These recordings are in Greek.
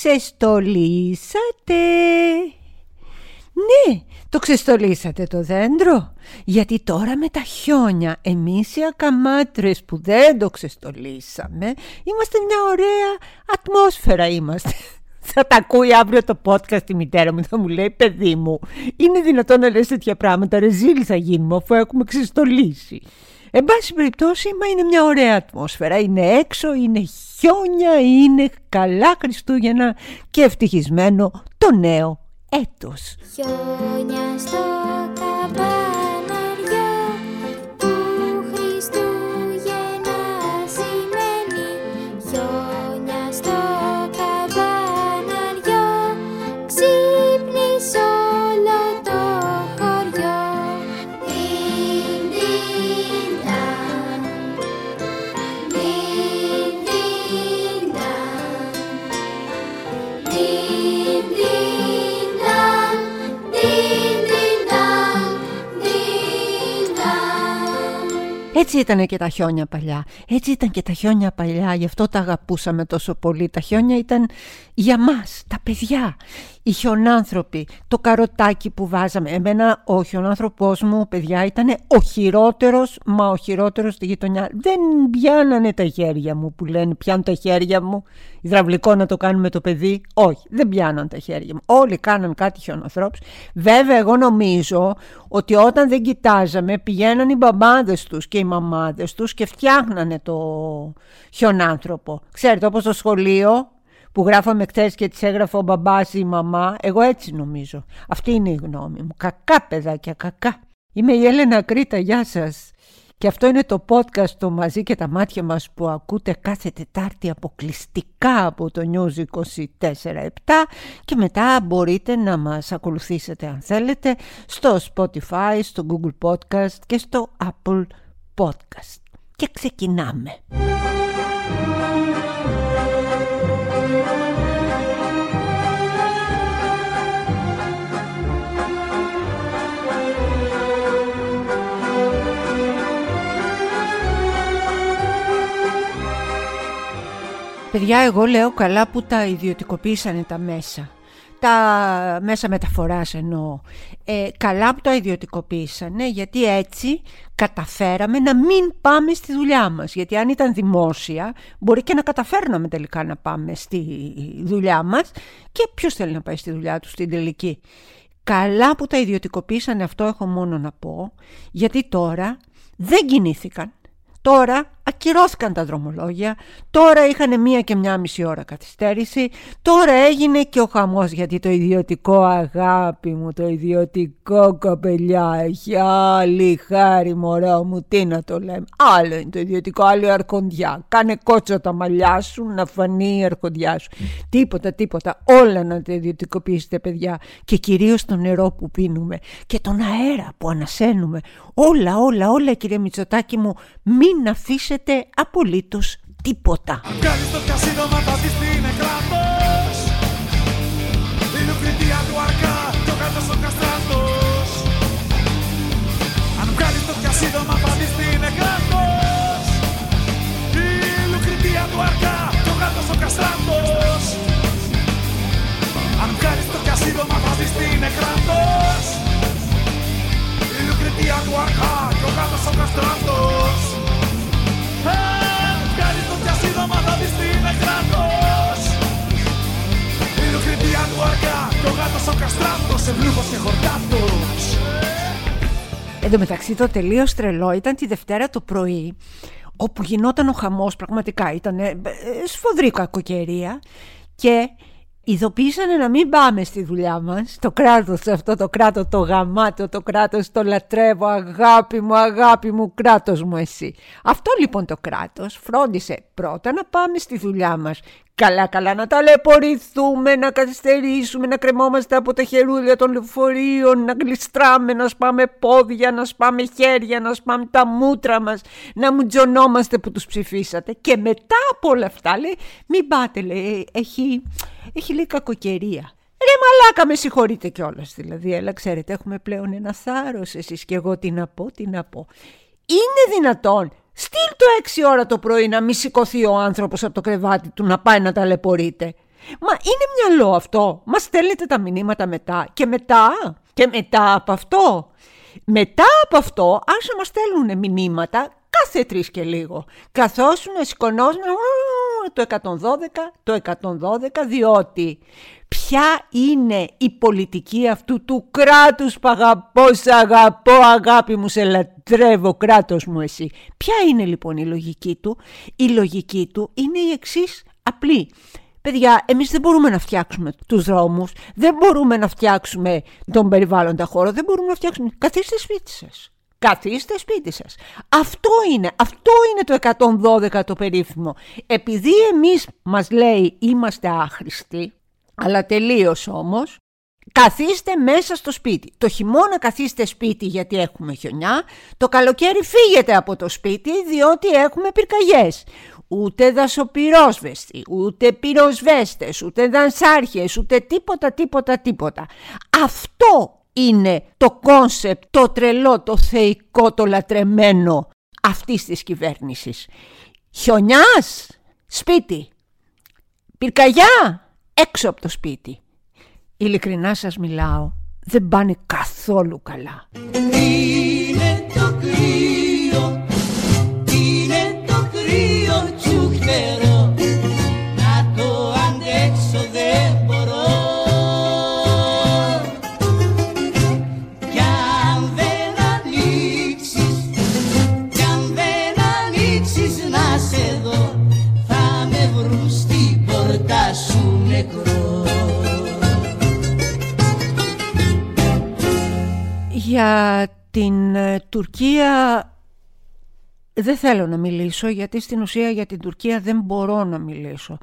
ξεστολίσατε. Ναι, το ξεστολίσατε το δέντρο. Γιατί τώρα με τα χιόνια εμείς οι ακαμάτρες που δεν το ξεστολίσαμε είμαστε μια ωραία ατμόσφαιρα είμαστε. Θα τα ακούει αύριο το podcast η μητέρα μου θα μου λέει παιδί μου είναι δυνατόν να λες τέτοια πράγματα ρεζίλ θα γίνουμε αφού έχουμε ξεστολίσει. Εν πάση περιπτώσει, μα είναι μια ωραία ατμόσφαιρα. Είναι έξω, είναι χιόνια, είναι καλά Χριστούγεννα και ευτυχισμένο το νέο έτος. Χιόνια στο ήταν και τα χιόνια παλιά. Έτσι ήταν και τα χιόνια παλιά. Γι' αυτό τα αγαπούσαμε τόσο πολύ. Τα χιόνια ήταν για μας, τα παιδιά οι χιονάνθρωποι, το καροτάκι που βάζαμε. Εμένα ο χιονάνθρωπός μου, παιδιά, ήταν ο χειρότερος, μα ο χειρότερος στη γειτονιά. Δεν πιάνανε τα χέρια μου που λένε πιάνουν τα χέρια μου. Υδραυλικό να το κάνουμε το παιδί. Όχι, δεν πιάνουν τα χέρια μου. Όλοι κάναν κάτι χιονάνθρωπους. Βέβαια, εγώ νομίζω ότι όταν δεν κοιτάζαμε πηγαίναν οι μπαμπάδες τους και οι μαμάδες τους και φτιάχνανε το χιονάνθρωπο. Ξέρετε, όπως στο σχολείο που γράφαμε χθες και τις έγραφε ο μπαμπάς ή η μαμά. Εγώ έτσι νομίζω. Αυτή είναι η γνώμη μου. Κακά παιδάκια, κακά. Είμαι η Έλενα Κρήτα, γεια σας. Και αυτό είναι το podcast το μαζί και τα μάτια μας που ακούτε κάθε Τετάρτη αποκλειστικά από το News 24-7 και μετά μπορείτε να μας ακολουθήσετε αν θέλετε στο Spotify, στο Google Podcast και στο Apple Podcast. Και ξεκινάμε. Παιδιά, εγώ λέω καλά που τα ιδιωτικοποίησανε τα μέσα. Τα μέσα μεταφοράς εννοώ. Ε, καλά που τα ιδιωτικοποίησανε γιατί έτσι καταφέραμε να μην πάμε στη δουλειά μας. Γιατί αν ήταν δημόσια μπορεί και να καταφέρναμε τελικά να πάμε στη δουλειά μας και ποιος θέλει να πάει στη δουλειά του στην τελική. Καλά που τα ιδιωτικοποίησανε αυτό έχω μόνο να πω γιατί τώρα δεν κινήθηκαν. Τώρα ακυρώθηκαν τα δρομολόγια, τώρα είχαν μία και μια μισή ώρα καθυστέρηση, τώρα έγινε και ο χαμός γιατί το ιδιωτικό αγάπη μου, το ιδιωτικό κοπελιά έχει άλλη χάρη μωρό μου, τι να το λέμε, άλλο είναι το ιδιωτικό, άλλο η αρχοντιά, κάνε κότσο τα μαλλιά σου να φανεί η αρχοντιά σου, τίποτα τίποτα, όλα να τα ιδιωτικοποιήσετε παιδιά. Και κυρίως το νερό που πίνουμε και τον αέρα που ανασένουμε, όλα όλα όλα κύριε Μητσοτάκη μου μην αφήσετε ξέρετε απολύτως τίποτα. Αν βγάλεις το κασίνο μα θα δεις τι είναι κράτος Είναι ουκριτία του αρκά και ο κάτος ο καστράτος. Αν βγάλεις το κασίνο μα θα δεις τι είναι κράτος Είναι ουκριτία του αρκά και ο κάτος ο καστράτος. Αν βγάλεις το κασίνο μα θα δεις τι είναι κράτος Είναι ουκριτία του αρκά και ο κάτος ο καστράτος ο κριτία του αργά και ο γάτος ο καστράτος Ευλούχος και χορτάτος. Εν τω μεταξύ το τελείως τρελό ήταν τη Δευτέρα το πρωί όπου γινόταν ο χαμός πραγματικά ήταν ε, σφοδρή κακοκαιρία και ειδοποίησανε να μην πάμε στη δουλειά μας. Το κράτος αυτό το κράτος το γαμάτο το κράτος το λατρεύω αγάπη μου αγάπη μου κράτος μου εσύ. Αυτό λοιπόν το κράτος φρόντισε πρώτα να πάμε στη δουλειά μας. Καλά καλά να ταλαιπωρηθούμε να καθυστερήσουμε να κρεμόμαστε από τα χερούλια των λεωφορείων να γλιστράμε να σπάμε πόδια να σπάμε χέρια να σπάμε τα μούτρα μας να μουτζωνόμαστε που τους ψηφίσατε. Και μετά από όλα αυτά λέει μην πάτε λέει έχει έχει λίγη κακοκαιρία. Ρε μαλάκα με συγχωρείτε κιόλας. Δηλαδή, έλα ξέρετε, έχουμε πλέον ένα θάρρος εσείς και εγώ τι να πω, τι να πω. Είναι δυνατόν. Στείλ το 6 ώρα το πρωί να μη σηκωθεί ο άνθρωπος από το κρεβάτι του να πάει να ταλαιπωρείται. Μα είναι μυαλό αυτό. Μα στέλνετε τα μηνύματα μετά. Και μετά. Και μετά από αυτό. Μετά από αυτό άρχισαν να μας στέλνουν μηνύματα κάθε τρεις και λίγο. Καθώς σηκωνώσουν το 112, το 112 διότι ποια είναι η πολιτική αυτού του κράτους που αγαπώ, σ' αγαπώ αγάπη μου, σε λατρεύω κράτος μου εσύ. Ποια είναι λοιπόν η λογική του; Η λογική του είναι η εξής απλή. Παιδιά, εμείς δεν μπορούμε να φτιάξουμε τους δρόμους, δεν μπορούμε να φτιάξουμε τον περιβάλλοντα χώρο, δεν μπορούμε να φτιάξουμε... Καθίστε σπίτι σας. Καθίστε σπίτι σας. Αυτό είναι, αυτό είναι το 112 το περίφημο. Επειδή εμείς μας λέει είμαστε άχρηστοι, αλλά τελείως όμως, καθίστε μέσα στο σπίτι. Το χειμώνα καθίστε σπίτι γιατί έχουμε χιονιά, το καλοκαίρι φύγετε από το σπίτι διότι έχουμε πυρκαγιές ούτε δασοπυρόσβεστοι, ούτε πυροσβέστες, ούτε δανσάρχες, ούτε τίποτα, τίποτα, τίποτα. Αυτό είναι το κόνσεπτ, το τρελό, το θεϊκό, το λατρεμένο αυτής της κυβέρνησης. Χιονιάς, σπίτι. Πυρκαγιά, έξω από το σπίτι. Ειλικρινά σας μιλάω, δεν πάνε καθόλου καλά. Είναι το Τουρκία δεν θέλω να μιλήσω γιατί στην ουσία για την Τουρκία δεν μπορώ να μιλήσω.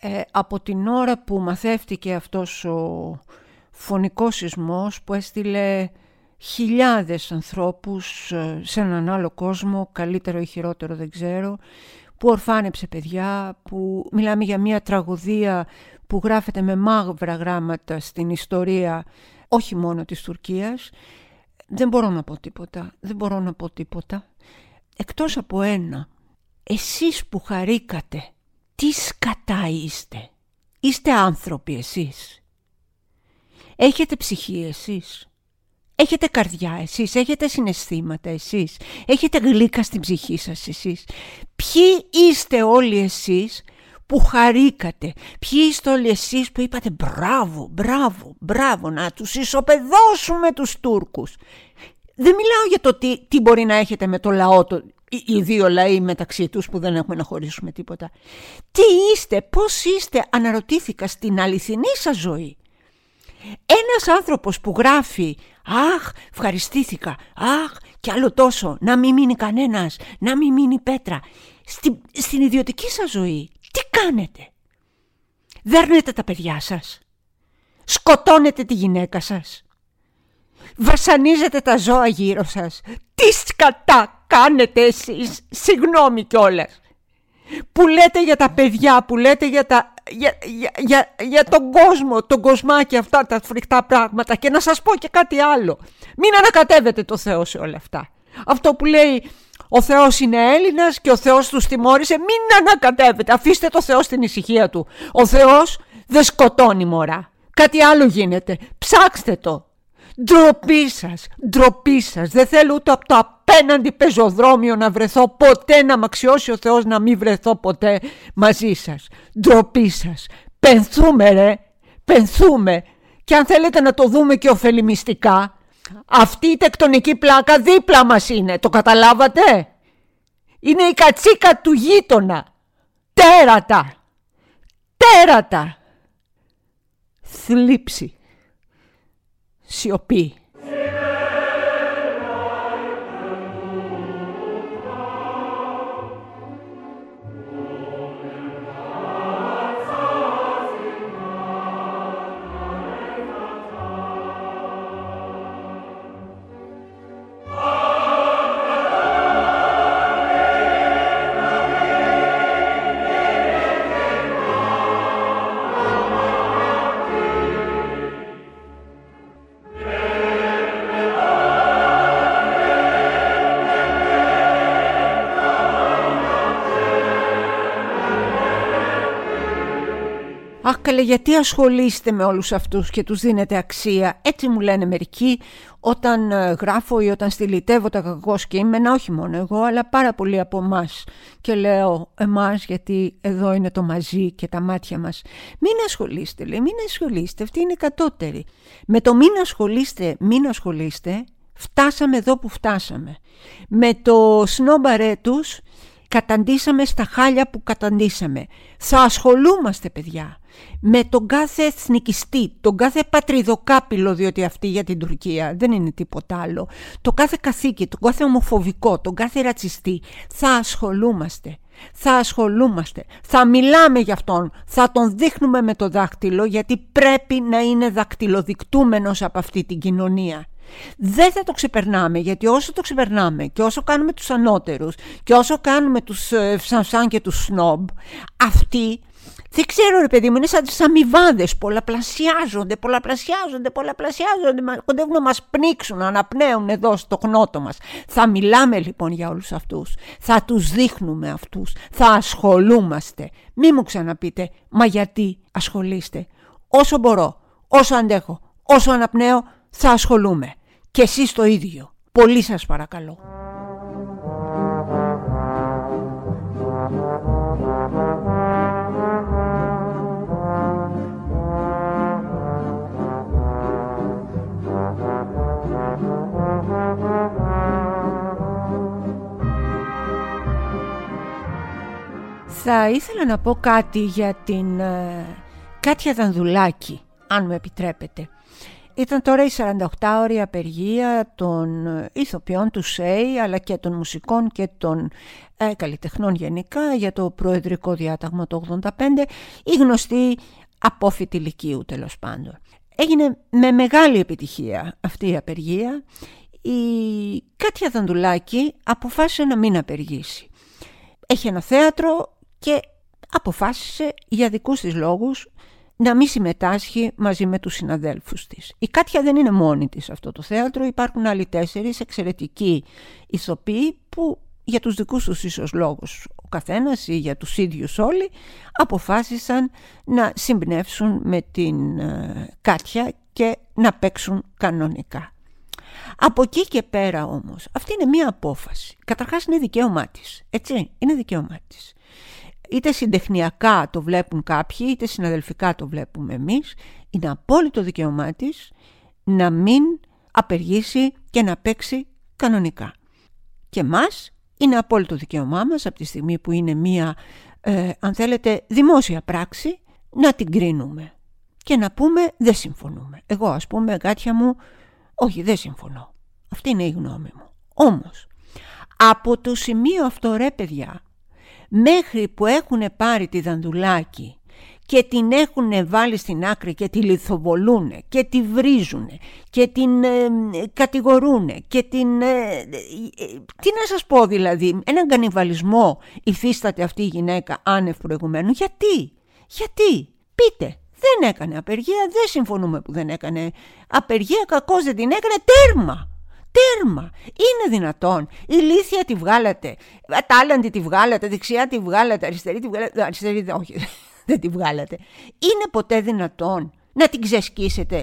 Ε, από την ώρα που μαθεύτηκε αυτός ο φωνικός σεισμός που έστειλε χιλιάδες ανθρώπους ε, σε έναν άλλο κόσμο, καλύτερο ή χειρότερο δεν ξέρω, που ορφάνεψε παιδιά, που μιλάμε για μια τραγωδία που γράφεται με μαύρα γράμματα στην ιστορία όχι μόνο της Τουρκίας. Δεν μπορώ να πω τίποτα, δεν μπορώ να πω τίποτα. Εκτός από ένα, εσείς που χαρήκατε, τι σκατά είστε; Είστε άνθρωποι εσείς. Έχετε ψυχή εσείς. Έχετε καρδιά εσείς, έχετε συναισθήματα εσείς, έχετε γλύκα στην ψυχή σας εσείς. Ποιοι είστε όλοι εσείς που χαρήκατε, ποιοι είστε όλοι εσείς που είπατε μπράβο, μπράβο, μπράβο να τους ισοπεδώσουμε τους Τούρκους. Δεν μιλάω για το τι, τι μπορεί να έχετε με το λαό, το, οι, οι δύο λαοί μεταξύ τους που δεν έχουμε να χωρίσουμε τίποτα. Τι είστε, πώς είστε, αναρωτήθηκα στην αληθινή σας ζωή. Ένας άνθρωπος που γράφει «Αχ, ευχαριστήθηκα, αχ, κι άλλο τόσο, να μην μείνει κανένας, να μην μείνει πέτρα». Στην, στην ιδιωτική σας ζωή, τι κάνετε; Δέρνετε τα παιδιά σας. Σκοτώνετε τη γυναίκα σας. Βασανίζετε τα ζώα γύρω σας. Τι σκατά κάνετε εσείς, συγγνώμη κιόλας. Που λέτε για τα παιδιά, που λέτε για, τα, για, για, για, τον κόσμο, τον κοσμάκι αυτά τα φρικτά πράγματα και να σας πω και κάτι άλλο. Μην ανακατεύετε το Θεό σε όλα αυτά. Αυτό που λέει ο Θεός είναι Έλληνας και ο Θεός τους τιμώρησε, μην ανακατεύετε, αφήστε το Θεό στην ησυχία του. Ο Θεός δεν σκοτώνει μωρά. Κάτι άλλο γίνεται. Ψάξτε το. Ντροπή σας, ντροπή σας. Δεν θέλω ούτε από το απέναντι πεζοδρόμιο να βρεθώ ποτέ, να μ' αξιώσει ο Θεός να μην βρεθώ ποτέ μαζί σας. Ντροπή σας. Πενθούμε ρε, πενθούμε. Και αν θέλετε να το δούμε και ωφελημιστικά, αυτή η τεκτονική πλάκα δίπλα μας είναι. Το καταλάβατε; Είναι η κατσίκα του γείτονα. Τέρατα. Τέρατα. Θλίψη σιωπή. Αχ καλέ γιατί ασχολείστε με όλους αυτούς και τους δίνετε αξία; Έτσι μου λένε μερικοί όταν ε, γράφω ή όταν στυλιτεύω τα κακό κείμενα Όχι μόνο εγώ αλλά πάρα πολλοί από εμάς. Και λέω εμάς γιατί εδώ είναι το μαζί και τα μάτια μας Μην ασχολείστε λέει μην ασχολείστε Αυτή είναι η κατώτερη Με το μην ασχολείστε μην ασχολείστε Φτάσαμε εδώ που φτάσαμε. Με το σνόμπαρέ τους καταντήσαμε στα χάλια που καταντήσαμε. Θα ασχολούμαστε παιδιά με τον κάθε εθνικιστή, τον κάθε πατριδοκάπηλο διότι αυτή για την Τουρκία δεν είναι τίποτα άλλο, το κάθε καθήκη, τον κάθε ομοφοβικό, τον κάθε ρατσιστή. Θα ασχολούμαστε. Θα ασχολούμαστε, θα μιλάμε για αυτόν, θα τον δείχνουμε με το δάχτυλο γιατί πρέπει να είναι δακτυλοδεικτούμενος από αυτή την κοινωνία. Δεν θα το ξεπερνάμε γιατί όσο το ξεπερνάμε και όσο κάνουμε τους ανώτερους και όσο κάνουμε τους ε, φσανσάν και τους σνόμπ αυτοί δεν ξέρω ρε παιδί μου, είναι σαν τις αμοιβάδες. Πολλαπλασιάζονται, πολλαπλασιάζονται, πολλαπλασιάζονται. Κοντεύουν να μας πνίξουν, να αναπνέουν εδώ στο γνώτο μας. Θα μιλάμε λοιπόν για όλους αυτούς. Θα τους δείχνουμε αυτούς. Θα ασχολούμαστε. Μη μου ξαναπείτε, μα γιατί ασχολείστε. Όσο μπορώ, όσο αντέχω, όσο αναπνέω, θα ασχολούμαι. Και εσείς το ίδιο. Πολύ σας παρακαλώ. Θα ήθελα να πω κάτι για την ε, Κάτια Δανδουλάκη, αν μου επιτρέπετε. Ήταν τώρα η 48ωρη απεργία των ηθοποιών του ΣΕΙ αλλά και των μουσικών και των ε, καλλιτεχνών γενικά για το προεδρικό διάταγμα το 85 η γνωστή απόφυτη λυκείου τέλος πάντων. Έγινε με μεγάλη επιτυχία αυτή η απεργία. Η Κάτια Δανδουλάκη αποφάσισε να μην απεργήσει. Έχει ένα θέατρο και αποφάσισε για δικούς της λόγους να μην συμμετάσχει μαζί με τους συναδέλφους της. Η Κάτια δεν είναι μόνη της σε αυτό το θέατρο, υπάρχουν άλλοι τέσσερις εξαιρετικοί ηθοποιοί που για τους δικούς τους ίσως λόγους ο καθένας ή για τους ίδιους όλοι αποφάσισαν να συμπνεύσουν με την ε, Κάτια και να παίξουν κανονικά. Από εκεί και πέρα όμως, αυτή είναι μία απόφαση. Καταρχάς είναι δικαίωμά της, έτσι, είναι δικαίωμά της είτε συντεχνιακά το βλέπουν κάποιοι, είτε συναδελφικά το βλέπουμε εμείς, είναι απόλυτο δικαίωμά της να μην απεργήσει και να παίξει κανονικά. Και μας είναι απόλυτο δικαίωμά μας από τη στιγμή που είναι μία, ε, αν θέλετε, δημόσια πράξη, να την κρίνουμε και να πούμε δεν συμφωνούμε. Εγώ ας πούμε γάτια μου, όχι δεν συμφωνώ. Αυτή είναι η γνώμη μου. Όμως, από το σημείο αυτό ρε παιδιά, μέχρι που έχουν πάρει τη δανδουλάκη και την έχουν βάλει στην άκρη και τη λιθοβολούν και τη βρίζουν και την ε, κατηγορούν και την... Ε, ε, τι να σας πω δηλαδή, έναν κανιβαλισμό υφίσταται αυτή η γυναίκα άνευ προηγουμένου. Γιατί, γιατί, πείτε, δεν έκανε απεργία, δεν συμφωνούμε που δεν έκανε απεργία, κακώς δεν την έκανε, τέρμα. Τέρμα! Είναι δυνατόν. Η λύθια τη βγάλατε. Ατάλλαντη τη βγάλατε. Δεξιά τη βγάλατε. Αριστερή τη βγάλατε. Αριστερή όχι. Δεν τη βγάλατε. Είναι ποτέ δυνατόν να την ξεσκίσετε;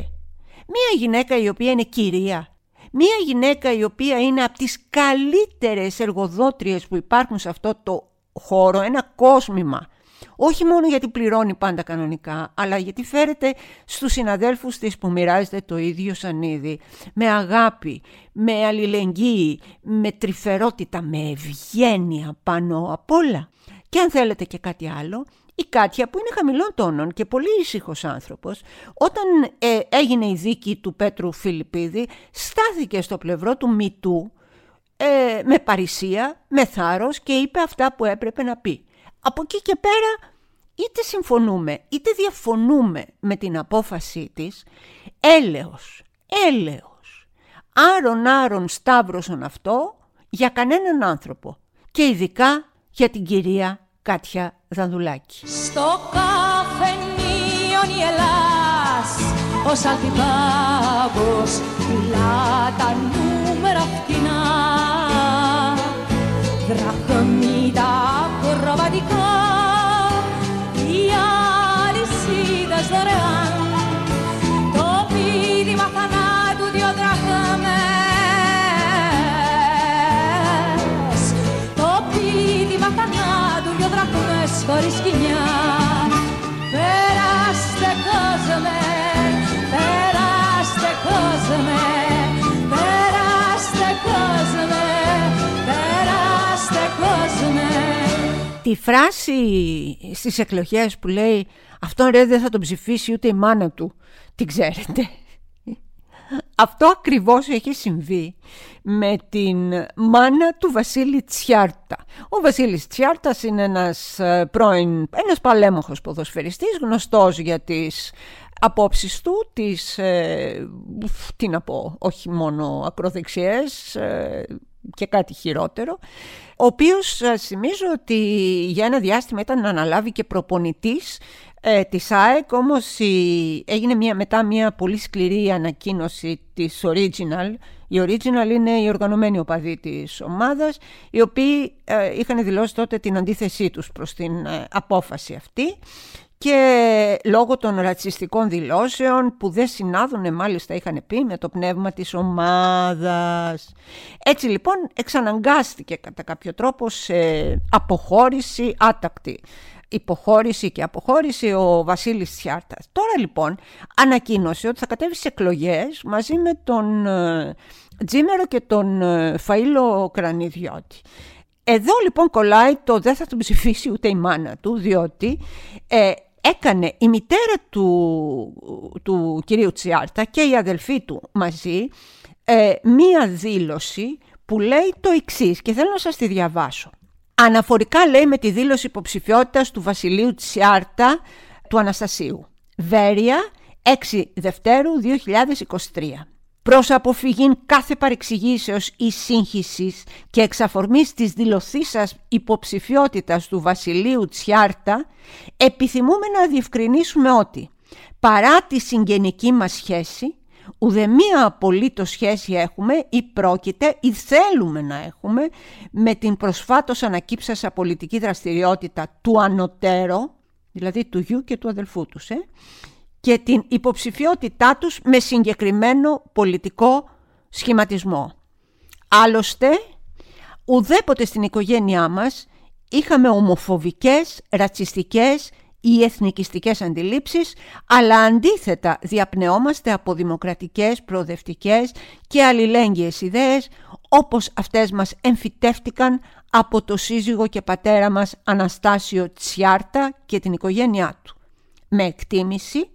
Μία γυναίκα η οποία είναι κυρία. Μία γυναίκα η οποία είναι από τις καλύτερες εργοδότριες που υπάρχουν σε αυτό το χώρο. Ένα κόσμημα όχι μόνο γιατί πληρώνει πάντα κανονικά, αλλά γιατί φέρεται στους συναδέλφους της που μοιράζεται το ίδιο σανίδι, με αγάπη, με αλληλεγγύη, με τρυφερότητα, με ευγένεια πάνω απ' όλα. Και αν θέλετε και κάτι άλλο, η Κάτια που είναι χαμηλών τόνων και πολύ ήσυχος άνθρωπος, όταν ε, έγινε η δίκη του Πέτρου Φιλιππίδη, στάθηκε στο πλευρό του Μητού, ε, με παρησία, με θάρρος και είπε αυτά που έπρεπε να πει από εκεί και πέρα είτε συμφωνούμε είτε διαφωνούμε με την απόφασή της, έλεος, έλεος, άρον άρον σταύρωσον αυτό για κανέναν άνθρωπο και ειδικά για την κυρία Κάτια Δανδουλάκη. Στο καφενείο η Ελλάς, ο Σαλτιπάγος μιλά τα νούμερα φτηνά, Radicale. Τη φράση στις εκλογές που λέει «Αυτόν ρε δεν θα τον ψηφίσει ούτε η μάνα του» την ξέρετε αυτό ακριβώς έχει συμβεί με την μάνα του Βασίλη Τσιάρτα. Ο Βασίλης Τσιάρτας είναι ένας ε, πρώην, ένας παλέμοχος ποδοσφαιριστής, γνωστός για τις απόψεις του, τις, ε, τι να πω, όχι μόνο ακροδεξιές ε, και κάτι χειρότερο, ο οποίος θυμίζω ότι για ένα διάστημα ήταν να αναλάβει και προπονητής ε, της ΑΕΚ όμως η, έγινε μια, μετά μια πολύ σκληρή ανακοίνωση της Original. Η Original είναι η οργανωμένη οπαδή της ομάδας οι οποίοι ε, είχαν δηλώσει τότε την αντίθεσή τους προς την ε, απόφαση αυτή και λόγω των ρατσιστικών δηλώσεων που δεν συνάδουν μάλιστα είχαν πει με το πνεύμα της ομάδας. Έτσι λοιπόν εξαναγκάστηκε κατά κάποιο τρόπο σε αποχώρηση άτακτη υποχώρηση και αποχώρηση ο Βασίλης Τσιάρτας. Τώρα λοιπόν ανακοίνωσε ότι θα κατέβει σε εκλογές μαζί με τον ε, Τζίμερο και τον ε, Φαΐλο Κρανιδιώτη. Εδώ λοιπόν κολλάει το δεν θα τον ψηφίσει ούτε η μάνα του διότι ε, έκανε η μητέρα του, του κυρίου Τσιάρτα και η αδελφή του μαζί ε, μία δήλωση που λέει το εξής και θέλω να σας τη διαβάσω. Αναφορικά λέει με τη δήλωση υποψηφιότητας του Βασιλείου Τσιάρτα του Αναστασίου. Βέρεια 6 Δευτέρου 2023. Προς αποφυγήν κάθε παρεξηγήσεως ή σύγχυσης και εξαφορμής της δηλωθήσας υποψηφιότητας του Βασιλείου Τσιάρτα, επιθυμούμε να διευκρινίσουμε ότι παρά τη συγγενική μας σχέση, ουδεμία απολύτως σχέση έχουμε ή πρόκειται ή θέλουμε να έχουμε με την προσφάτως ανακύψασα πολιτική δραστηριότητα του ανωτέρω, δηλαδή του γιου και του αδελφού τους, ε, και την υποψηφιότητά τους με συγκεκριμένο πολιτικό σχηματισμό. Άλλωστε, ουδέποτε στην οικογένειά μας είχαμε ομοφοβικές, ρατσιστικές ή εθνικιστικές αντιλήψεις, αλλά αντίθετα διαπνεόμαστε από δημοκρατικές, προοδευτικές και αλληλέγγυες ιδέες, όπως αυτές μας εμφυτεύτηκαν από το σύζυγο και πατέρα μας Αναστάσιο Τσιάρτα και την οικογένειά του. Με εκτίμηση,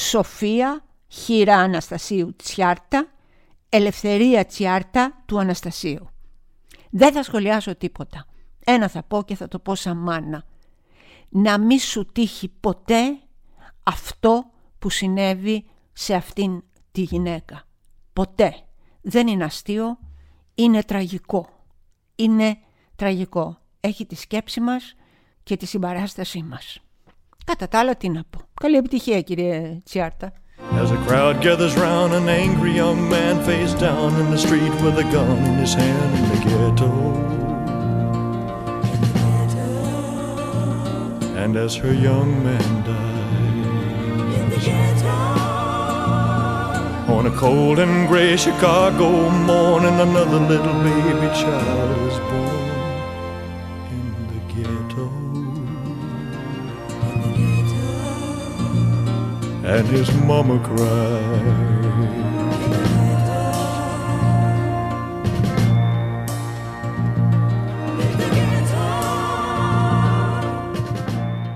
Σοφία Χίρα Αναστασίου Τσιάρτα, Ελευθερία Τσιάρτα του Αναστασίου. Δεν θα σχολιάσω τίποτα. Ένα θα πω και θα το πω σαν μάνα να μη σου τύχει ποτέ αυτό που συνέβη σε αυτήν τη γυναίκα. Ποτέ. Δεν είναι αστείο, είναι τραγικό. Είναι τραγικό. Έχει τη σκέψη μας και τη συμπαράστασή μας. Κατά τα άλλα τι να πω. Καλή επιτυχία κύριε Τσιάρτα. As a crowd gathers round an angry young man face down in the street with a gun in his hand in the ghetto. and as her young man died. On a cold and gray Chicago morning, another little baby child was born And his mama cried.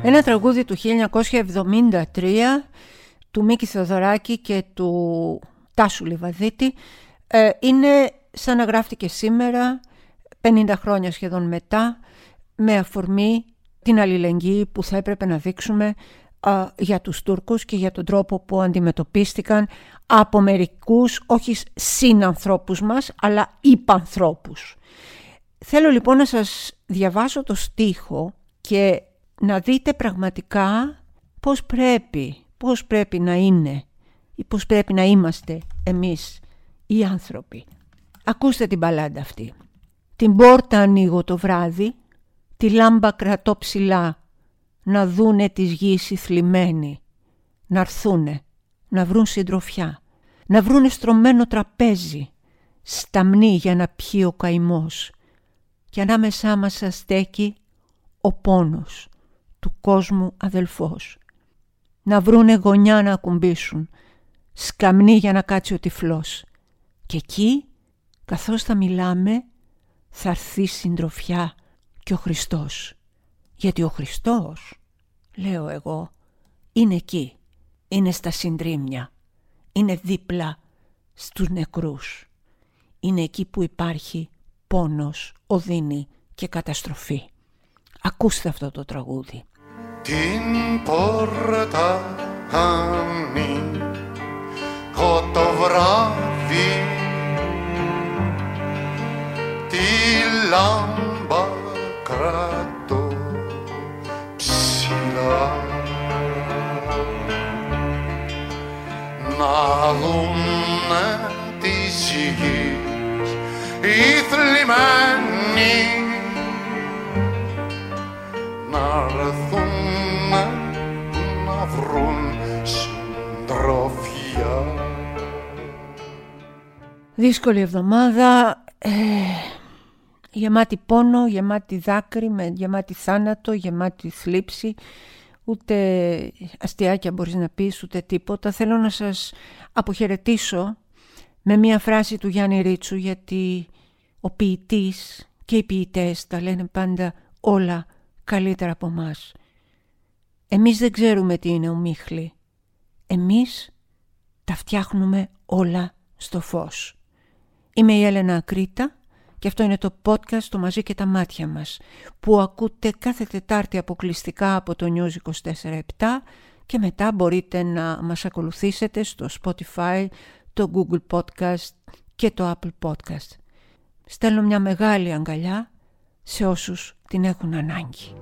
Ένα τραγούδι του 1973 του Μίκη Θεοδωράκη και του Τάσου Λιβαδίτη ε, είναι σαν να γράφτηκε σήμερα 50 χρόνια σχεδόν μετά με αφορμή την αλληλεγγύη που θα έπρεπε να δείξουμε για τους Τούρκους και για τον τρόπο που αντιμετωπίστηκαν από μερικούς, όχι συνανθρώπους μας, αλλά υπανθρώπους. Θέλω λοιπόν να σας διαβάσω το στίχο και να δείτε πραγματικά πώς πρέπει, πώς πρέπει να είναι ή πώς πρέπει να είμαστε εμείς οι άνθρωποι. Ακούστε την παλάντα αυτή. Την πόρτα ανοίγω το βράδυ, τη λάμπα κρατώ ψηλά, να δούνε τις γης οι θλιμμένοι, να έρθουνε, να βρουν συντροφιά, να βρούνε στρωμένο τραπέζι, σταμνή για να πιει ο καημός και ανάμεσά μας στέκει ο πόνος, του κόσμου αδελφός. Να βρούνε γωνιά να ακουμπήσουν, σκαμνή για να κάτσει ο τυφλός. Και εκεί, καθώς θα μιλάμε, θα έρθει συντροφιά και ο Χριστός. Γιατί ο Χριστός, λέω εγώ, είναι εκεί, είναι στα συντρίμια, είναι δίπλα στους νεκρούς. Είναι εκεί που υπάρχει πόνος, οδύνη και καταστροφή. Ακούστε αυτό το τραγούδι. Την πόρτα ανοίγω το βράδυ τη λάμπα κρατώ ψηλά να δούνε της γης οι θλιμμένοι να έρθουν να βρουν συντροφιά. Δύσκολη εβδομάδα, ε, γεμάτη πόνο, γεμάτη δάκρυ, με, γεμάτη θάνατο, γεμάτη θλίψη. Ούτε αστιάκια μπορείς να πεις, ούτε τίποτα. Θέλω να σας αποχαιρετήσω με μία φράση του Γιάννη Ρίτσου, γιατί ο ποιητής και οι ποιητές τα λένε πάντα όλα καλύτερα από μας. Εμείς δεν ξέρουμε τι είναι ο Μίχλη. Εμείς τα φτιάχνουμε όλα στο φως. Είμαι η Έλενα Ακρίτα και αυτό είναι το podcast το μαζί και τα μάτια μας που ακούτε κάθε Τετάρτη αποκλειστικά από το News 24-7 και μετά μπορείτε να μας ακολουθήσετε στο Spotify, το Google Podcast και το Apple Podcast. Στέλνω μια μεγάλη αγκαλιά σε όσους την έχουν ανάγκη.